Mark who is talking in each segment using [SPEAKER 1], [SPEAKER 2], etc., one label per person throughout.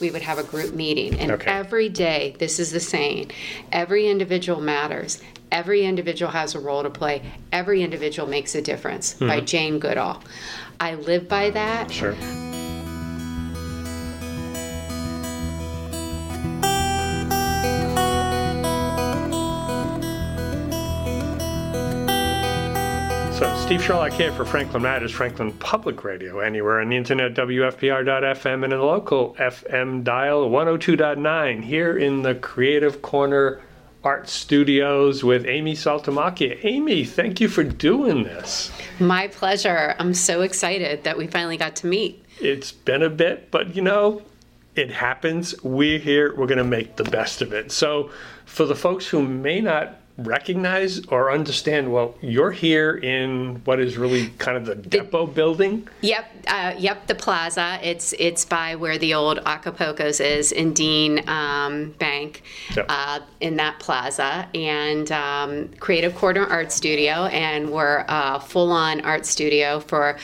[SPEAKER 1] we would have a group meeting. And
[SPEAKER 2] Okay.
[SPEAKER 1] every day, this is the saying every individual matters. Every individual has a role to play. Every individual makes a difference by mm-hmm. Jane Goodall. I live by that.
[SPEAKER 2] Sure. Sherlock here for Franklin Matters, Franklin Public Radio, anywhere on the internet, WFPR.FM, and in the local FM dial 102.9 here in the Creative Corner Art Studios with Amy Saltamacchia. Amy, thank you for doing this.
[SPEAKER 1] My pleasure. I'm so excited that we finally got to meet.
[SPEAKER 2] It's been a bit, but you know, it happens. We're here. We're going to make the best of it. So, for the folks who may not recognize or understand, well, you're here in what is really kind of the depot building.
[SPEAKER 1] Yep, uh, yep. The plaza. It's it's by where the old Acapulco's is in Dean um, Bank,
[SPEAKER 2] Yep.
[SPEAKER 1] uh, in that plaza, and um, Creative Corner Art Studio, and we're a full-on art studio for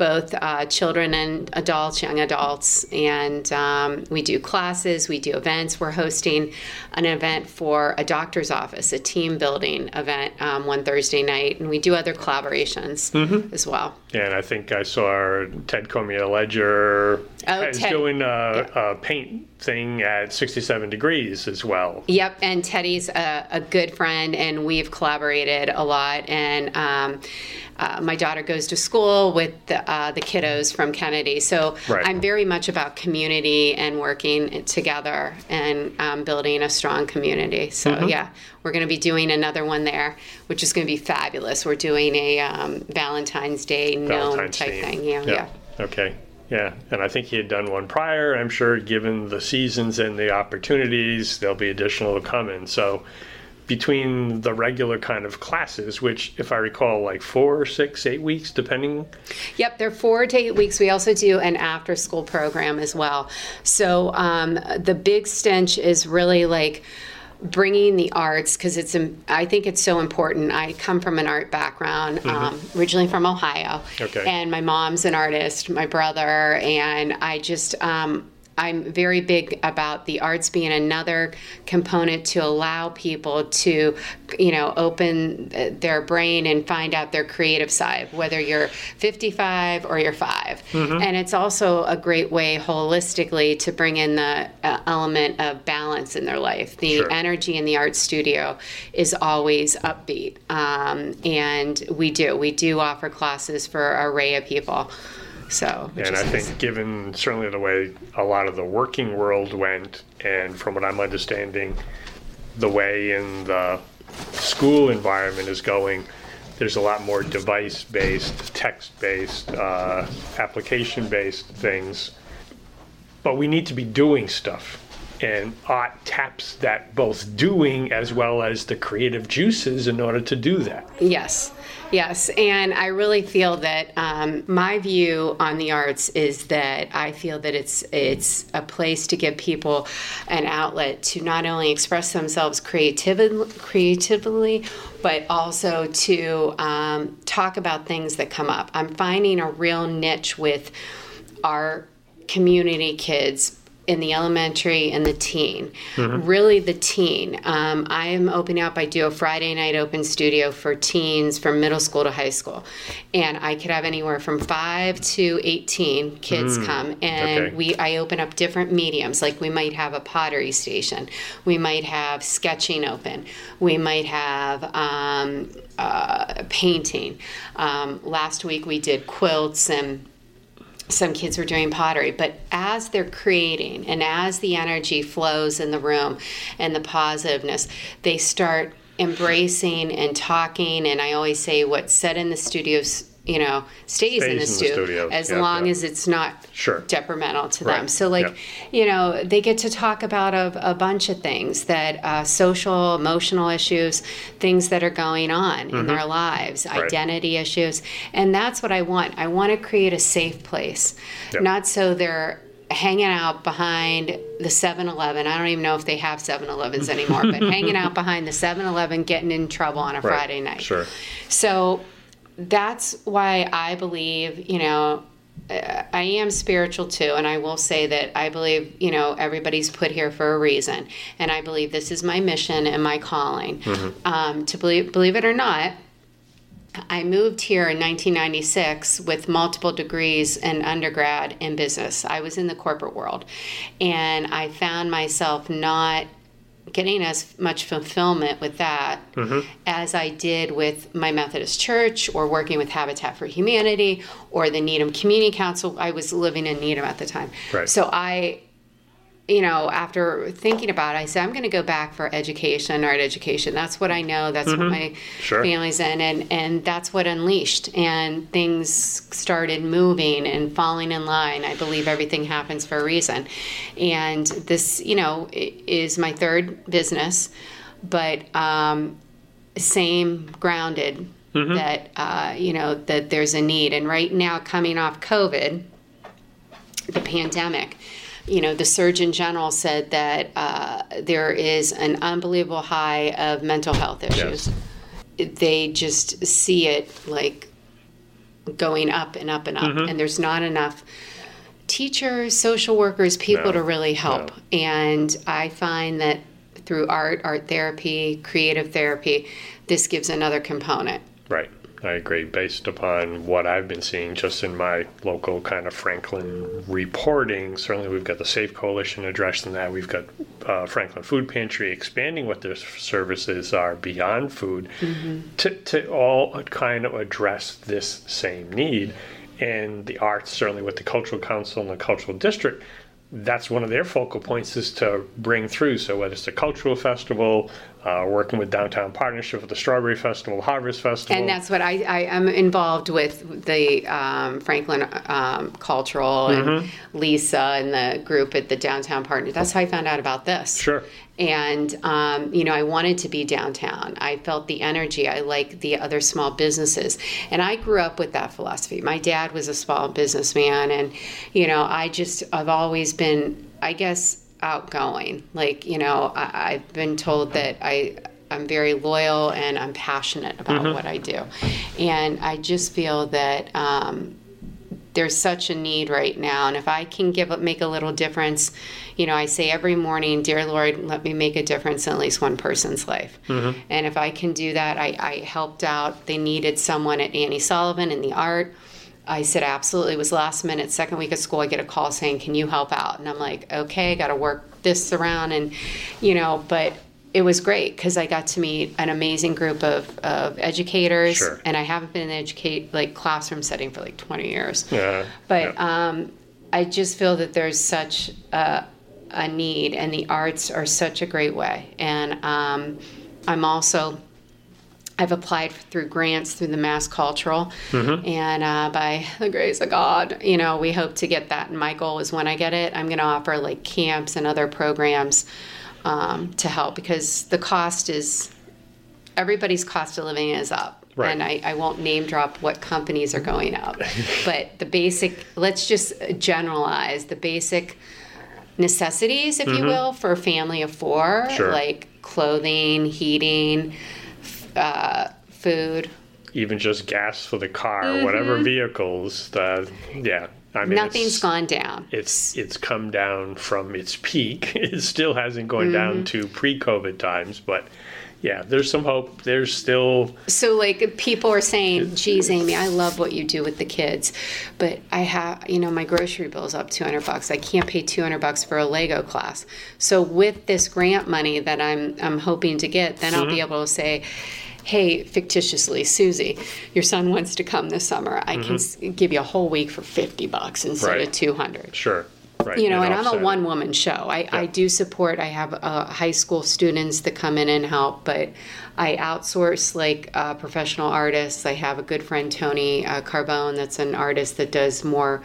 [SPEAKER 1] both uh, children and adults, young adults, and um, we do classes, we do events. We're hosting an event for a doctor's office, a team building event um, one Thursday night, and we do other collaborations
[SPEAKER 2] Mm-hmm.
[SPEAKER 1] as well.
[SPEAKER 2] And I think I saw Ted Cormier-Leger
[SPEAKER 1] Oh,
[SPEAKER 2] is
[SPEAKER 1] Ted.
[SPEAKER 2] doing a, a paint thing at 67 degrees as well.
[SPEAKER 1] Yep, and Teddy's a, a good friend, and we've collaborated a lot. And um, uh, my daughter goes to school with the, uh, the kiddos from Kennedy, so
[SPEAKER 2] Right.
[SPEAKER 1] I'm very much about community and working together and um, building a strong community. So
[SPEAKER 2] Mm-hmm.
[SPEAKER 1] yeah, we're going to be doing another one there, which is going to be fabulous. We're doing a um, Valentine's Day gnome
[SPEAKER 2] Valentine's
[SPEAKER 1] type
[SPEAKER 2] theme.
[SPEAKER 1] thing. Yeah, yeah.
[SPEAKER 2] Okay. Yeah, and I think he had done one prior. I'm sure, given the seasons and the opportunities, there'll be additional coming. So, between the regular kind of classes, which, if I recall, like four, six, eight weeks, depending.
[SPEAKER 1] Yep, they're four to eight weeks. We also do an after school program as well. So um, the big stench is really like bringing the arts because it's I think it's so important. I come from an art background, um, originally from Ohio,
[SPEAKER 2] Okay.
[SPEAKER 1] and my mom's an artist, my brother, and I just. Um, I'm very big about the arts being another component to allow people to, you know, open their brain and find out their creative side, whether you're 55 or you're 5 And it's also a great way holistically to bring in the uh, element of balance in their life. The
[SPEAKER 2] Sure.
[SPEAKER 1] energy in the art studio is always upbeat. Um, and we do. We do offer classes for an array of people. So,
[SPEAKER 2] And I think, given certainly the way a lot of the working world went, and from what I'm understanding, the way in the school environment is going, there's a lot more device based, text based, uh, application based things. But we need to be doing stuff. And art taps that both doing as well as the creative juices in order to do that.
[SPEAKER 1] Yes, yes. And I really feel that um, my view on the arts is that I feel that it's it's a place to give people an outlet to not only express themselves creatively, creatively, but also to um, talk about things that come up. I'm finding a real niche with our community kids in the elementary and the teen. Really, the teen. Um, I am opening up. I do a Friday night open studio for teens from middle school to high school, and I could have anywhere from five to eighteen kids come, and
[SPEAKER 2] okay.
[SPEAKER 1] we I open up different mediums. Like we might have a pottery station, we might have sketching open, we might have. Um, uh, painting. Um, last week we did quilts and some kids were doing pottery, but as they're creating and as the energy flows in the room and the positiveness, they start embracing and talking. And I always say, what's said in the studios, you know, stays, in the,
[SPEAKER 2] Stays in the studio.
[SPEAKER 1] as
[SPEAKER 2] Yeah,
[SPEAKER 1] long
[SPEAKER 2] yeah.
[SPEAKER 1] as it's not
[SPEAKER 2] Sure.
[SPEAKER 1] detrimental to
[SPEAKER 2] Right.
[SPEAKER 1] them. So, like,
[SPEAKER 2] Yeah.
[SPEAKER 1] you know, they get to talk about a, a bunch of things that uh, social, emotional issues, things that are going on in their lives,
[SPEAKER 2] Mm-hmm. Right.
[SPEAKER 1] identity issues. And that's what I want. I want to create a safe place,
[SPEAKER 2] Yep.
[SPEAKER 1] not so they're hanging out behind the 7-Eleven. I don't even know if they have 7-Elevens anymore, but hanging out behind the 7-Eleven getting in trouble on a
[SPEAKER 2] Right.
[SPEAKER 1] Friday night.
[SPEAKER 2] Sure.
[SPEAKER 1] So that's why I believe, you know, uh, I am spiritual too, and I will say that I believe you know everybody's put here for a reason, and I believe this is my mission and my calling. Um, to believe, believe it or not, I moved here in 1996 with multiple degrees in undergrad in business. I was in the corporate world, and I found myself not getting as much fulfillment with that mm-hmm. as I did with my Methodist church or working with Habitat for Humanity or the Needham Community Council. I was living in Needham at the time.
[SPEAKER 2] Right.
[SPEAKER 1] So I you know, after thinking about it, I said, I'm going to go back for education, art education. That's what I know. That's what my
[SPEAKER 2] Sure.
[SPEAKER 1] family's in. And, and that's what unleashed. And things started moving and falling in line. I believe everything happens for a reason. And this, you know, is my third business, but um, same grounded that, uh, you know, that there's a need. And right now, coming off COVID, the pandemic, you know, the Surgeon General said that uh, there is an unbelievable high of mental health issues. Yes. They just see it like going up and up and up, and there's not enough teachers, social workers, people
[SPEAKER 2] No,
[SPEAKER 1] to really help.
[SPEAKER 2] no.
[SPEAKER 1] And I find that through art, art therapy, creative therapy, this gives another component.
[SPEAKER 2] Right. I agree. Based upon what I've been seeing just in my local kind of Franklin reporting, certainly we've got the Safe Coalition addressing that. We've got uh, Franklin Food Pantry expanding what their services are beyond food to, to all kind of address this same need. And the arts, certainly with the Cultural Council and the Cultural District, that's one of their focal points is to bring through. So whether it's a cultural festival, uh, working with Downtown Partnership with the Strawberry Festival, Harvest Festival,
[SPEAKER 1] And that's what I, I am involved with the um, Franklin um, Cultural and
[SPEAKER 2] Mm-hmm.
[SPEAKER 1] Lisa and the group at the Downtown Partner. That's how I found out about this.
[SPEAKER 2] Sure.
[SPEAKER 1] And, um, you know, I wanted to be downtown. I felt the energy. I like the other small businesses. And I grew up with that philosophy. My dad was a small businessman. And, you know, I just, I've always been, I guess, outgoing. Like, you know, I, I've been told that I, I'm very loyal and I'm passionate about what I do. And I just feel that, um, there's such a need right now. And if i can give up make a little difference you know i say every morning dear lord let me make a difference in at least one person's life. And if i can do that I, I helped out. They needed someone at annie sullivan in the art i said absolutely it was last minute second week of school i get a call saying can you help out and i'm like okay got to work this around and you know but it was great because I got to meet an amazing group of, of educators,
[SPEAKER 2] Sure.
[SPEAKER 1] and I haven't been in educate like classroom setting for like 20 years.
[SPEAKER 2] Yeah,
[SPEAKER 1] But
[SPEAKER 2] yeah.
[SPEAKER 1] um, I just feel that there's such a, a need, and the arts are such a great way. And um, I'm also I've applied through grants through the Mass Cultural, and uh, by the grace of God, you know, we hope to get that. And my goal is when I get it, I'm going to offer like camps and other programs um, to help because the cost is everybody's cost of living is up.
[SPEAKER 2] Right.
[SPEAKER 1] And I, I won't name drop what companies are going up, but the basic, let's just generalize the basic necessities, if you will, for a family of four,
[SPEAKER 2] Sure.
[SPEAKER 1] like clothing, heating, uh, food.
[SPEAKER 2] even just gas for the car, whatever vehicles. The yeah, I mean,
[SPEAKER 1] nothing's gone down.
[SPEAKER 2] It's it's come down from its peak. It still hasn't gone
[SPEAKER 1] Mm-hmm.
[SPEAKER 2] down to pre-COVID times, but yeah, there's some hope. There's still
[SPEAKER 1] So, like, people are saying, geez, Amy, I love what you do with the kids, but I have, you know, my grocery bill's up 200 bucks. I can't pay 200 bucks for a Lego class. So, with this grant money that I'm, I'm hoping to get, then I'll be mm-hmm. able to say, hey, fictitiously, Susie, your son wants to come this summer. I can mm-hmm. give you a whole week for 50 bucks instead
[SPEAKER 2] Right.
[SPEAKER 1] of 200
[SPEAKER 2] sure. Right,
[SPEAKER 1] you know, and I'm a one woman show. I, I do support, I have uh, high school students that come in and help, but I outsource like uh, professional artists. I have a good friend, Tony uh, Carbone, that's an artist that does more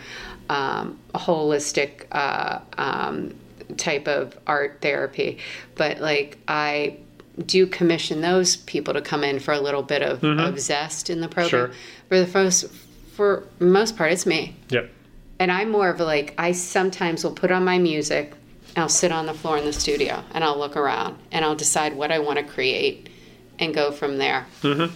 [SPEAKER 1] um, holistic uh, um, type of art therapy. But like, I do commission those people to come in for a little bit of, of zest in the program.
[SPEAKER 2] Mm-hmm. Sure.
[SPEAKER 1] For the first, for most part, it's me
[SPEAKER 2] Yep.
[SPEAKER 1] And I'm more of like I sometimes will put on my music I'll sit on the floor in the studio and I'll look around and I'll decide what I want to create and go from there. Mm-hmm.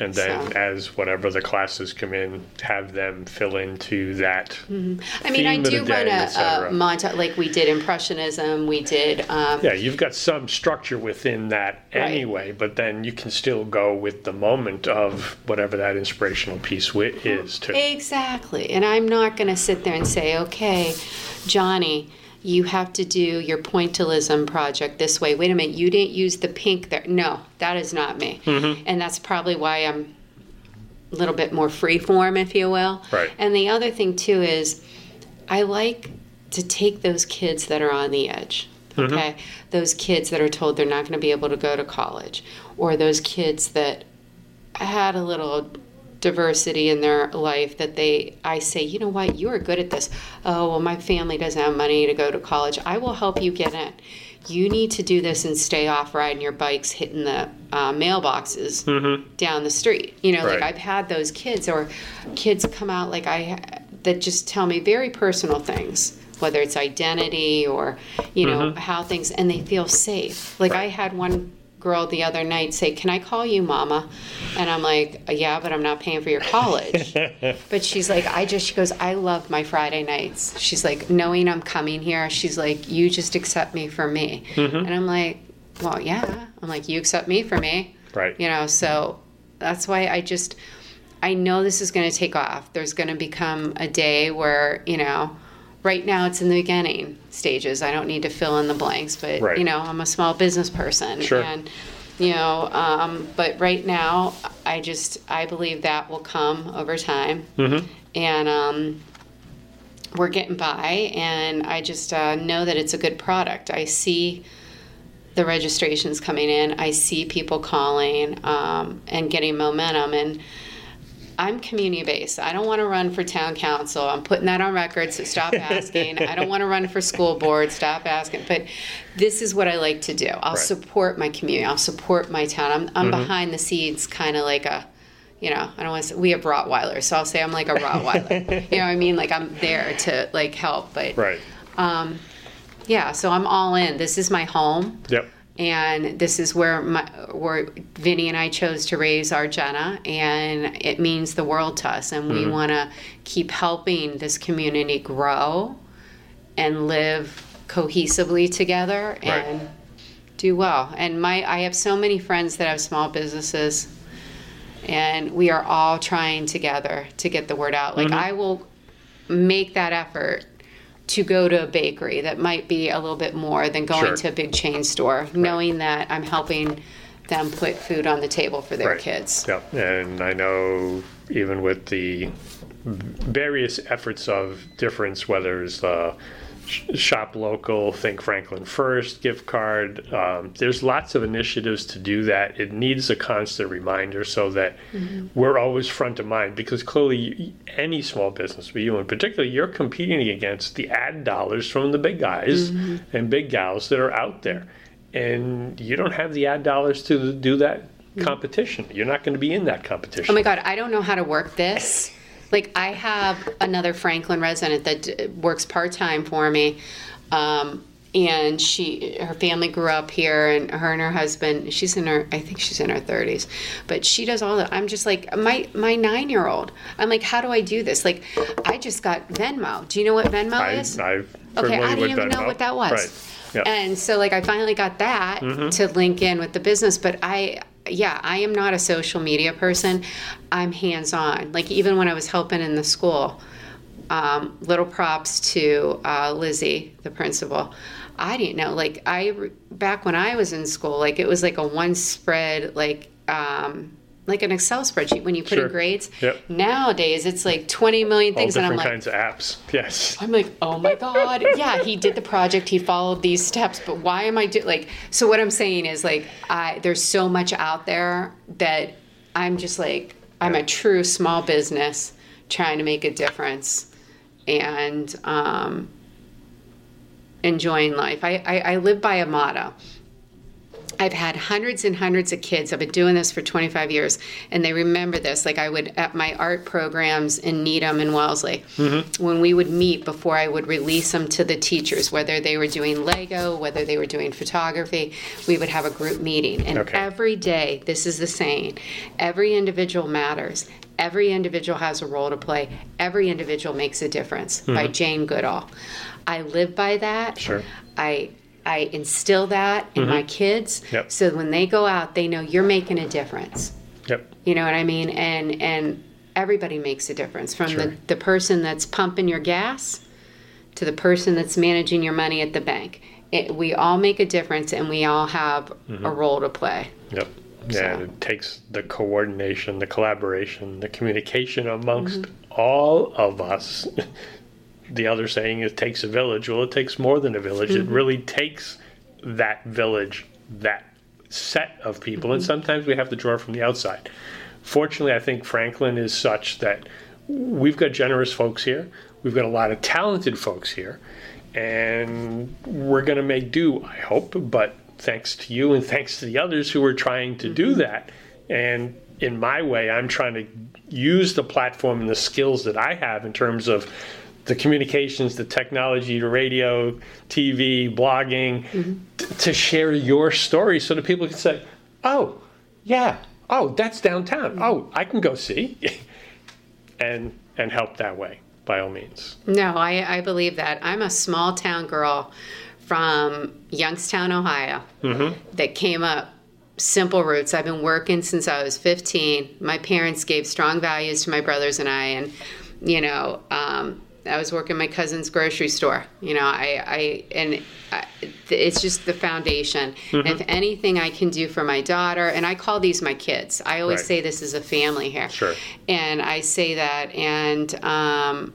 [SPEAKER 2] And then,
[SPEAKER 1] So-
[SPEAKER 2] as whatever the classes come in, have them fill into that.
[SPEAKER 1] I mean, I
[SPEAKER 2] theme of the
[SPEAKER 1] do
[SPEAKER 2] day,
[SPEAKER 1] run a, a montage, like we did Impressionism, we did. Um,
[SPEAKER 2] Yeah, you've got some structure within that
[SPEAKER 1] Right.
[SPEAKER 2] anyway, but then you can still go with the moment of whatever that inspirational piece wi- is too.
[SPEAKER 1] Exactly. And I'm not going to sit there and say, okay, Johnny, you have to do your pointillism project this way. Wait a minute, you didn't use the pink there. No, that is not me.
[SPEAKER 2] Mm-hmm.
[SPEAKER 1] And that's probably why I'm a little bit more free form, if you will.
[SPEAKER 2] Right.
[SPEAKER 1] And the other thing, too, is I like to take those kids that are on the edge.
[SPEAKER 2] Mm-hmm.
[SPEAKER 1] Okay, those kids that are told they're not going to be able to go to college, or those kids that had a little diversity in their life that they I say, you know what, you are good at this. Oh, well my family doesn't have money to go to college. I will help you get in. You need to do this and stay off riding your bikes, hitting the uh, mailboxes down the street. You know, like
[SPEAKER 2] Mm-hmm.
[SPEAKER 1] I've had those kids or kids come out like I that just tell me very personal things, whether it's identity or you know how things, and they feel safe. Like I had one girl the other night say, "Can I call you mama?" And I'm like, "Yeah, but I'm not paying for your college." but she's like, "I just," she goes, "I love my Friday nights." She's like, knowing I'm coming here, she's like, "You just accept me for me," mm-hmm. and I'm like, "Well, yeah." I'm like, "You accept me for me."
[SPEAKER 2] Right.
[SPEAKER 1] You know, so that's why I just I know this is going to take off. There's going to become a day where, you know, right now it's in the beginning stages. I don't need to fill in the blanks, but
[SPEAKER 2] Right.
[SPEAKER 1] you know, I'm a small business person
[SPEAKER 2] Sure.
[SPEAKER 1] and you know, um, but right now I just I believe that will come over time.
[SPEAKER 2] Mm-hmm.
[SPEAKER 1] And um we're getting by and I just uh, know that it's a good product. I see the registrations coming in. I see people calling um, and getting momentum. And I'm community based. I don't want to run for town council. I'm putting that on record, so stop asking. I don't want to run for school board. Stop asking. But this is what I like to do. I'll
[SPEAKER 2] Right.
[SPEAKER 1] support my community. I'll support my town. I'm, I'm mm-hmm. behind the scenes, kind of like a, you know, I don't want to. Say, we have Rottweilers, so I'll say I'm like a Rottweiler. you know what I mean? Like I'm there to like help. But
[SPEAKER 2] Right.
[SPEAKER 1] Um, yeah, so I'm all in. This is my home
[SPEAKER 2] Yep.
[SPEAKER 1] And this is where my where Vinny and I chose to raise our Jenna, and it means the world to us. And
[SPEAKER 2] Mm-hmm.
[SPEAKER 1] we want to keep helping this community grow and live cohesively together
[SPEAKER 2] Right.
[SPEAKER 1] and do well. And my I have so many friends that have small businesses, and we are all trying together to get the word out. Like I will make that effort to go to a bakery that might be a little bit more than going
[SPEAKER 2] Sure.
[SPEAKER 1] to a big chain store, knowing that I'm helping them put food on the table for their
[SPEAKER 2] Right.
[SPEAKER 1] kids.
[SPEAKER 2] Yep. And I know even with the various efforts of difference, whether it's the shop local, think Franklin First, gift card, um, there's lots of initiatives to do that. It needs a constant reminder so that mm-hmm. we're always front of mind because clearly any small business, but you in particular, you're competing against the ad dollars from the big guys mm-hmm. and big gals that are out there. And you don't have the ad dollars to do that mm-hmm. competition. You're not going to be in that competition.
[SPEAKER 1] Oh my God, I don't know how to work this. Like, I have another Franklin resident that works part time for me. Um, and she, her family grew up here, and her and her husband, she's in her, I think she's in her 30s, but she does all that. I'm just like, my, my nine year old, I'm like, how do I do this? Like, I just got Venmo. Do you know what Venmo
[SPEAKER 2] I,
[SPEAKER 1] is?
[SPEAKER 2] I'm
[SPEAKER 1] Okay, I didn't even know what that was.
[SPEAKER 2] Right. Yeah.
[SPEAKER 1] And so like I finally got that to link in with the business, but I yeah, I am not a social media person. I'm hands on. Like even when I was helping in the school, um, little props to uh, Lizzie, the principal. I didn't know. Like I back when I was in school, like it was like a one spread like um, like an Excel spreadsheet when you put
[SPEAKER 2] Sure.
[SPEAKER 1] in grades.
[SPEAKER 2] Yep.
[SPEAKER 1] Nowadays it's like 20 million
[SPEAKER 2] All
[SPEAKER 1] things, and I'm
[SPEAKER 2] different
[SPEAKER 1] like,
[SPEAKER 2] kinds of apps. Yes.
[SPEAKER 1] I'm like, oh my god, yeah, he did the project, he followed these steps, but why am I do like? So what I'm saying is like, I there's so much out there that I'm just like, I'm a true small business trying to make a difference, and um, enjoying life. I, I I live by a motto, I've had hundreds and hundreds of kids. I've been doing this for 25 years, and they remember this. Like I would at my art programs in Needham and Wellesley, mm-hmm. when we would meet before I would release them to the teachers, whether they were doing Lego, whether they were doing photography, we would have a group meeting. And
[SPEAKER 2] Okay.
[SPEAKER 1] every day, this is the saying: every individual matters. Every individual has a role to play. Every individual makes a difference. By Jane Goodall. I live by that.
[SPEAKER 2] Mm-hmm. Sure.
[SPEAKER 1] I I instill that in my kids
[SPEAKER 2] Mm-hmm. Yep.
[SPEAKER 1] so when they go out they know you're making a difference.
[SPEAKER 2] Yep.
[SPEAKER 1] You know what I mean? And and everybody makes a difference from
[SPEAKER 2] Sure.
[SPEAKER 1] the, the person that's pumping your gas to the person that's managing your money at the bank. It, we all make a difference and we all have
[SPEAKER 2] Mm-hmm.
[SPEAKER 1] a role to play.
[SPEAKER 2] Yep. Yeah, and it takes the coordination, the collaboration, the communication amongst all of us. the other saying it takes a village. Well, it takes more than a village. It mm-hmm. really takes that village, that set of people, and mm-hmm. sometimes we have to draw from the outside. Fortunately, I think Franklin is such that we've got generous folks here. We've got a lot of talented folks here, and we're going to make do, I hope. But thanks to you and thanks to the others who are trying to do mm-hmm. that. And in my way, I'm trying to use the platform and the skills that I have in terms of the communications, the technology, the radio, TV, blogging, mm-hmm. t- to share your story so that people can say, oh, yeah, oh, that's downtown. Mm-hmm. Oh, I can go see. and and help that way by all means.
[SPEAKER 1] No, I, I believe that. I'm a small town girl from Youngstown, Ohio, mm-hmm. that came up simple roots. I've been working since I was 15. My parents gave strong values to my brothers and I, and you know, um, I was working my cousin's grocery store. You know, I, I and I, it's just the foundation. And if anything I can do for my daughter, and I call these my kids. I always
[SPEAKER 2] Right.
[SPEAKER 1] say this is a family here.
[SPEAKER 2] Sure.
[SPEAKER 1] And I say that, and um,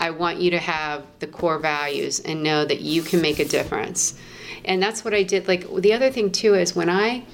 [SPEAKER 1] I want you to have the core values and know that you can make a difference. And that's what I did. Like the other thing too is when I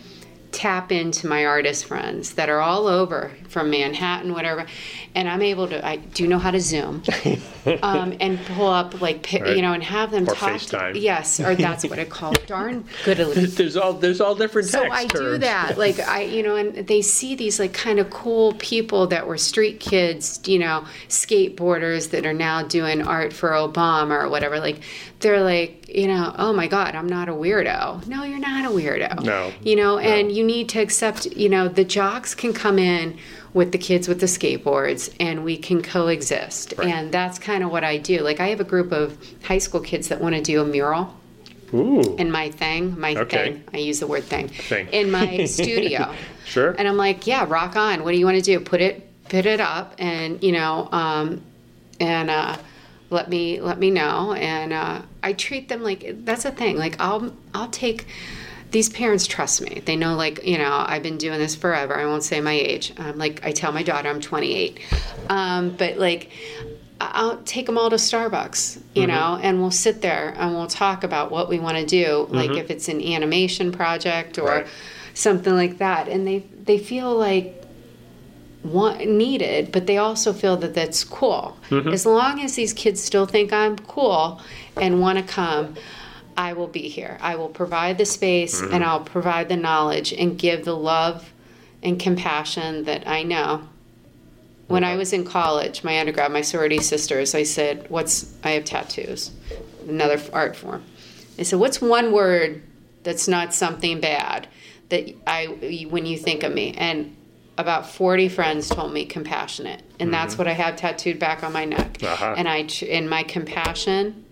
[SPEAKER 1] tap into my artist friends that are all over from Manhattan, whatever, and I'm able to. I do know how to Zoom, um, and pull up like pi-
[SPEAKER 2] Right.
[SPEAKER 1] you know, and have them
[SPEAKER 2] Or
[SPEAKER 1] talk.
[SPEAKER 2] FaceTime.
[SPEAKER 1] To, yes, or that's what I call darn good.
[SPEAKER 2] There's all there's all different
[SPEAKER 1] So I do that, like I, you know, and they see these like kind of cool people that were street kids, you know, skateboarders that are now doing art for Obama or whatever. Like they're like, you know, oh my God, I'm not a weirdo. No, you're not a weirdo.
[SPEAKER 2] No,
[SPEAKER 1] you know,
[SPEAKER 2] no.
[SPEAKER 1] and you need to accept, you know, the jocks can come in with the kids with the skateboards and we can coexist.
[SPEAKER 2] Right.
[SPEAKER 1] And that's kind of what I do. Like I have a group of high school kids that want to do a mural
[SPEAKER 2] Ooh,
[SPEAKER 1] in my thing, my
[SPEAKER 2] Okay.
[SPEAKER 1] thing. I use the word thing.
[SPEAKER 2] Thing.
[SPEAKER 1] In my studio.
[SPEAKER 2] Sure.
[SPEAKER 1] And I'm like, yeah, rock on. What do you want to do? Put it put it up and, you know, um, and uh let me let me know and uh, I treat them like that's a thing. Like I'll I'll take these parents trust me. They know like, you know, I've been doing this forever. I won't say my age. Um, like I tell my daughter I'm 28. Um, but like I'll take them all to Starbucks, you know, and we'll sit there and we'll talk about what we want to do, like if it's an animation project or
[SPEAKER 2] Right.
[SPEAKER 1] something like that, and they they feel like want needed, but they also feel that that's cool. As long as these kids still think I'm cool and want to come, I will be here. I will provide the space and mm-hmm. I'll provide the knowledge and give the love and compassion that I know. When I mm-hmm. was in college, my undergrad, my sorority sisters, I said, "What's I have tattoos, another art form." I said, "What's one word that's not something bad that I when you think of me?" And about 40 friends told me compassionate, and that's mm-hmm. what I have tattooed back on my neck.
[SPEAKER 2] Uh-huh.
[SPEAKER 1] And I and my compassion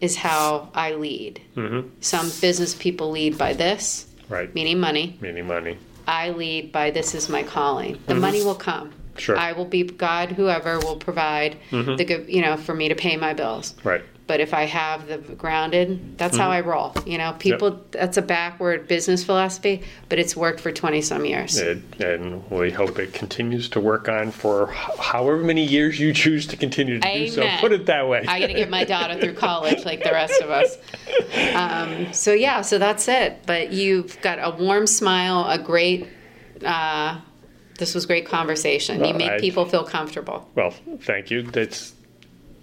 [SPEAKER 1] is how I lead.
[SPEAKER 2] Mhm.
[SPEAKER 1] Some business people lead by this,
[SPEAKER 2] right.
[SPEAKER 1] meaning money.
[SPEAKER 2] Meaning money.
[SPEAKER 1] I lead by this is my calling. The money will come.
[SPEAKER 2] Mm-hmm. Sure. Mm-hmm.
[SPEAKER 1] I will be God, whoever will provide the good, you know, for me to pay my bills.
[SPEAKER 2] Right.
[SPEAKER 1] But if I have the grounded, that's how I roll. You know, people, that's a backward business philosophy, but it's worked for 20 some years.
[SPEAKER 2] And, and we hope it continues to work on for however many years you choose to continue to do so. Put it that way.
[SPEAKER 1] I got to get my daughter through college like the rest of us. Um, so, yeah, so that's it. But you've got a warm smile, a great, uh, this was great conversation. you make
[SPEAKER 2] I-
[SPEAKER 1] people feel comfortable.
[SPEAKER 2] Well, thank you. That's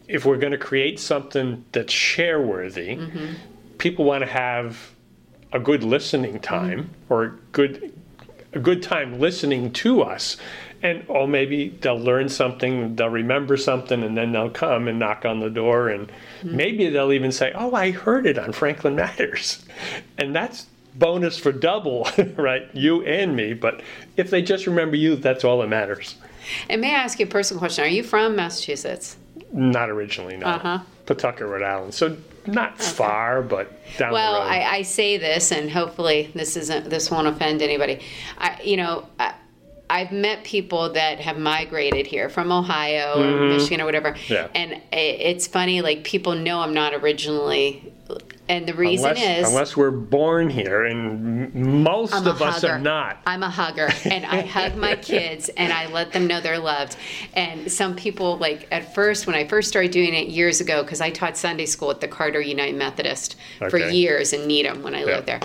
[SPEAKER 2] if we're going to create something that's share worthy,
[SPEAKER 1] Mm-hmm.
[SPEAKER 2] people want to have a good listening time or a good a good time listening to us and oh maybe they'll learn something they'll remember something and then they'll come and knock on the door and maybe they'll even say oh i heard it on franklin matters and that's bonus for double right you and me but if they just remember you that's all that matters
[SPEAKER 1] And may I ask you a personal question? Are you from Massachusetts?
[SPEAKER 2] Not originally no
[SPEAKER 1] Uh-huh.
[SPEAKER 2] pawtucket rhode island so not far but down
[SPEAKER 1] Well,
[SPEAKER 2] the road
[SPEAKER 1] I, I say this, and hopefully this isn't this won't offend anybody. I, you know, I, I've met people that have migrated here from Ohio or Michigan or whatever,
[SPEAKER 2] Mm-hmm. Yeah.
[SPEAKER 1] and i it's funny. Like people know I'm not originally, and the reason
[SPEAKER 2] unless,
[SPEAKER 1] is
[SPEAKER 2] unless we're born here and most
[SPEAKER 1] I'm
[SPEAKER 2] of us
[SPEAKER 1] hugger.
[SPEAKER 2] are not
[SPEAKER 1] I'm a hugger, and I hug my kids, and I let them know they're loved. And some people, like at first, when I first started doing it years ago, because I taught Sunday school at the Carter United Methodist for
[SPEAKER 2] Okay.
[SPEAKER 1] years in Needham when I lived there.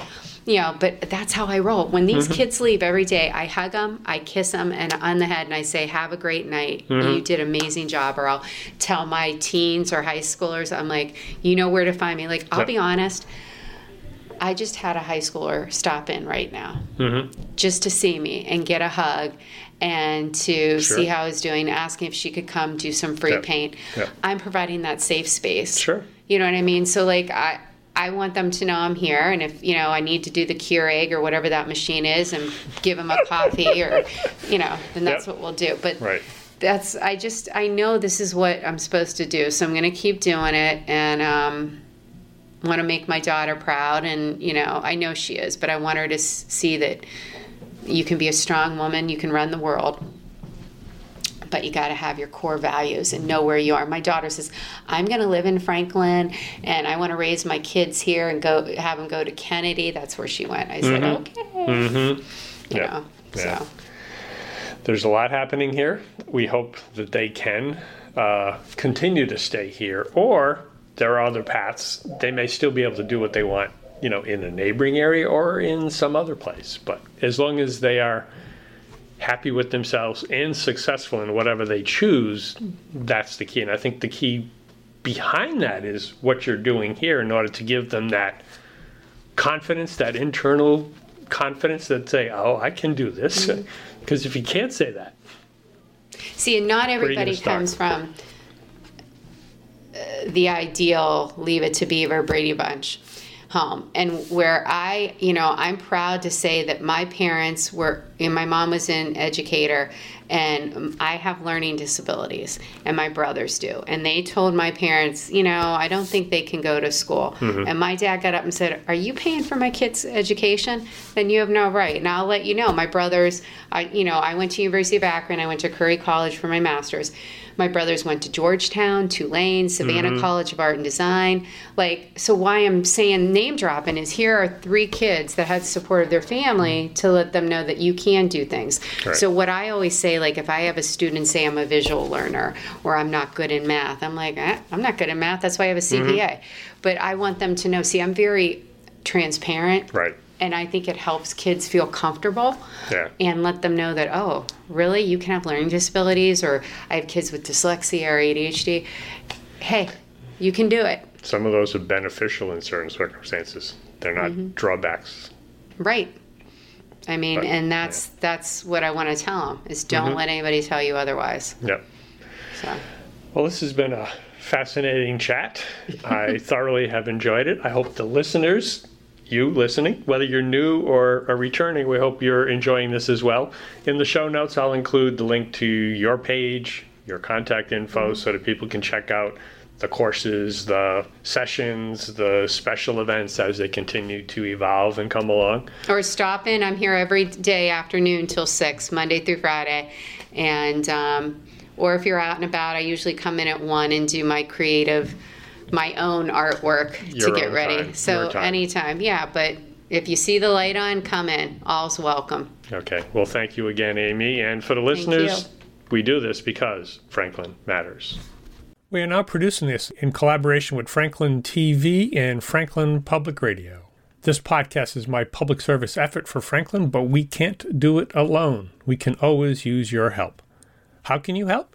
[SPEAKER 1] You know, but that's how I roll. When these
[SPEAKER 2] Mm-hmm.
[SPEAKER 1] kids leave every day, I hug them, I kiss them, and on the head, and I say, "Have a great night.
[SPEAKER 2] Mm-hmm.
[SPEAKER 1] You did an amazing job." Or I'll tell my teens or high schoolers, I'm like, "You know where to find me." Like, I'll be honest. I just had a high schooler stop in right now
[SPEAKER 2] Mm-hmm.
[SPEAKER 1] just to see me and get a hug and to
[SPEAKER 2] Sure.
[SPEAKER 1] see how I was doing, asking if she could come do some free
[SPEAKER 2] Yep.
[SPEAKER 1] paint.
[SPEAKER 2] Yep.
[SPEAKER 1] I'm providing that safe space.
[SPEAKER 2] Sure.
[SPEAKER 1] You know what I mean? So like I I want them to know I'm here and if you know I need to do the Keurig or whatever that machine is and give them a coffee or you know, then that's
[SPEAKER 2] Yep.
[SPEAKER 1] what we'll do. But
[SPEAKER 2] right
[SPEAKER 1] that's I just I know this is what I'm supposed to do, so I'm going to keep doing it and um want to make my daughter proud and you know I know she is, but I want her to s- see that you can be a strong woman, you can run the world. But you got to have your core values and know where you are. My daughter says, "I'm going to live in Franklin, and I want to raise my kids here and go have them go to Kennedy." That's where she went. I said, "Okay."
[SPEAKER 2] mm-hmm.
[SPEAKER 1] You
[SPEAKER 2] Yeah.
[SPEAKER 1] know,
[SPEAKER 2] Yeah.
[SPEAKER 1] so
[SPEAKER 2] there's a lot happening here we hope that they can uh, continue to stay here or there are other paths they may still be able to do what they want you know in a neighboring area or in some other place but as long as they are happy with themselves and successful in whatever they choose that's the key. And i think the key behind that is what you're doing here in order to give them that confidence that internal confidence that say oh i can do this. Because if you can't say that
[SPEAKER 1] See, and not everybody comes from uh, the ideal Leave It to Beaver Brady Bunch home. And where I, you know, I'm proud to say that my parents were, and my mom was an educator, and um, I have learning disabilities, and my brothers do. And they told my parents, you know, I don't think they can go to school. And my dad got up and said, Are you paying for my kids' education? Then you have no right. And I'll let you know, my brothers, I, you know, I went to University of Akron, I went to Curry College for my master's. My brothers went to Georgetown, Tulane, Savannah mm-hmm. College of Art and Design. Like, so why I'm saying name dropping is here are three kids that had support of their family mm-hmm. to let them know that you can do things.
[SPEAKER 2] Right.
[SPEAKER 1] So what I always say, like if I have a student say I'm a visual learner or I'm not good in math, I'm like, eh, I'm not good in math. That's why I have a mm-hmm. CPA. But I want them to know. See, I'm very transparent,
[SPEAKER 2] right
[SPEAKER 1] and I think it helps kids feel comfortable
[SPEAKER 2] yeah.
[SPEAKER 1] and let them know that oh really? You can have learning disabilities or i have kids with dyslexia or adhd hey you can do it.
[SPEAKER 2] Some of those are beneficial in certain circumstances. They're not
[SPEAKER 1] Mm-hmm.
[SPEAKER 2] drawbacks.
[SPEAKER 1] Right. I mean
[SPEAKER 2] But,
[SPEAKER 1] and that's that's what i want to tell them is don't let anybody tell you otherwise.
[SPEAKER 2] Yep.
[SPEAKER 1] So.
[SPEAKER 2] Well, this has been a fascinating chat. I thoroughly have enjoyed it. I hope the listeners, you listening, whether you're new or are returning, we hope you're enjoying this as well. In the show notes, I'll include the link to your page, your contact info, so that people can check out the courses, the sessions, the special events as they continue to evolve and come along.
[SPEAKER 1] or stop in i'm here every day afternoon till six monday through friday and um, or if you're out and about i usually come in at one and do my creative my own artwork
[SPEAKER 2] Your
[SPEAKER 1] to get
[SPEAKER 2] own
[SPEAKER 1] ready
[SPEAKER 2] time,
[SPEAKER 1] so
[SPEAKER 2] your time.
[SPEAKER 1] anytime yeah but if you see the light on come in all's welcome
[SPEAKER 2] Okay. Well, thank you again, Amy. And for the listeners, we do this because Franklin matters. We are now producing this in collaboration with Franklin TV and Franklin Public Radio. This podcast is my public service effort for Franklin, but we can't do it alone. We can always use your help. How can you help?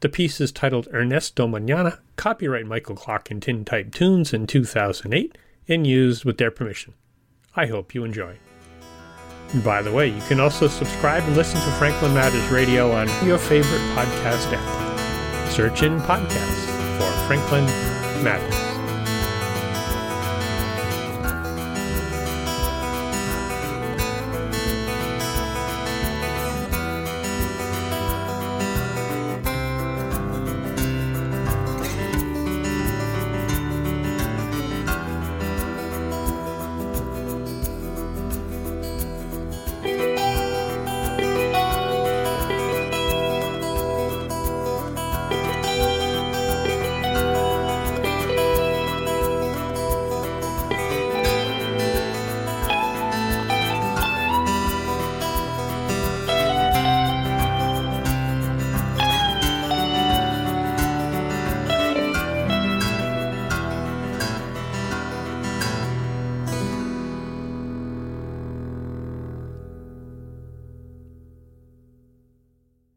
[SPEAKER 2] The piece is titled Ernesto Manana, copyright Michael Clark and Tintype Tunes in 2008, and used with their permission. I hope you enjoy. And by the way, you can also subscribe and listen to Franklin Matters Radio on your favorite podcast app. Search in podcasts for Franklin Matters.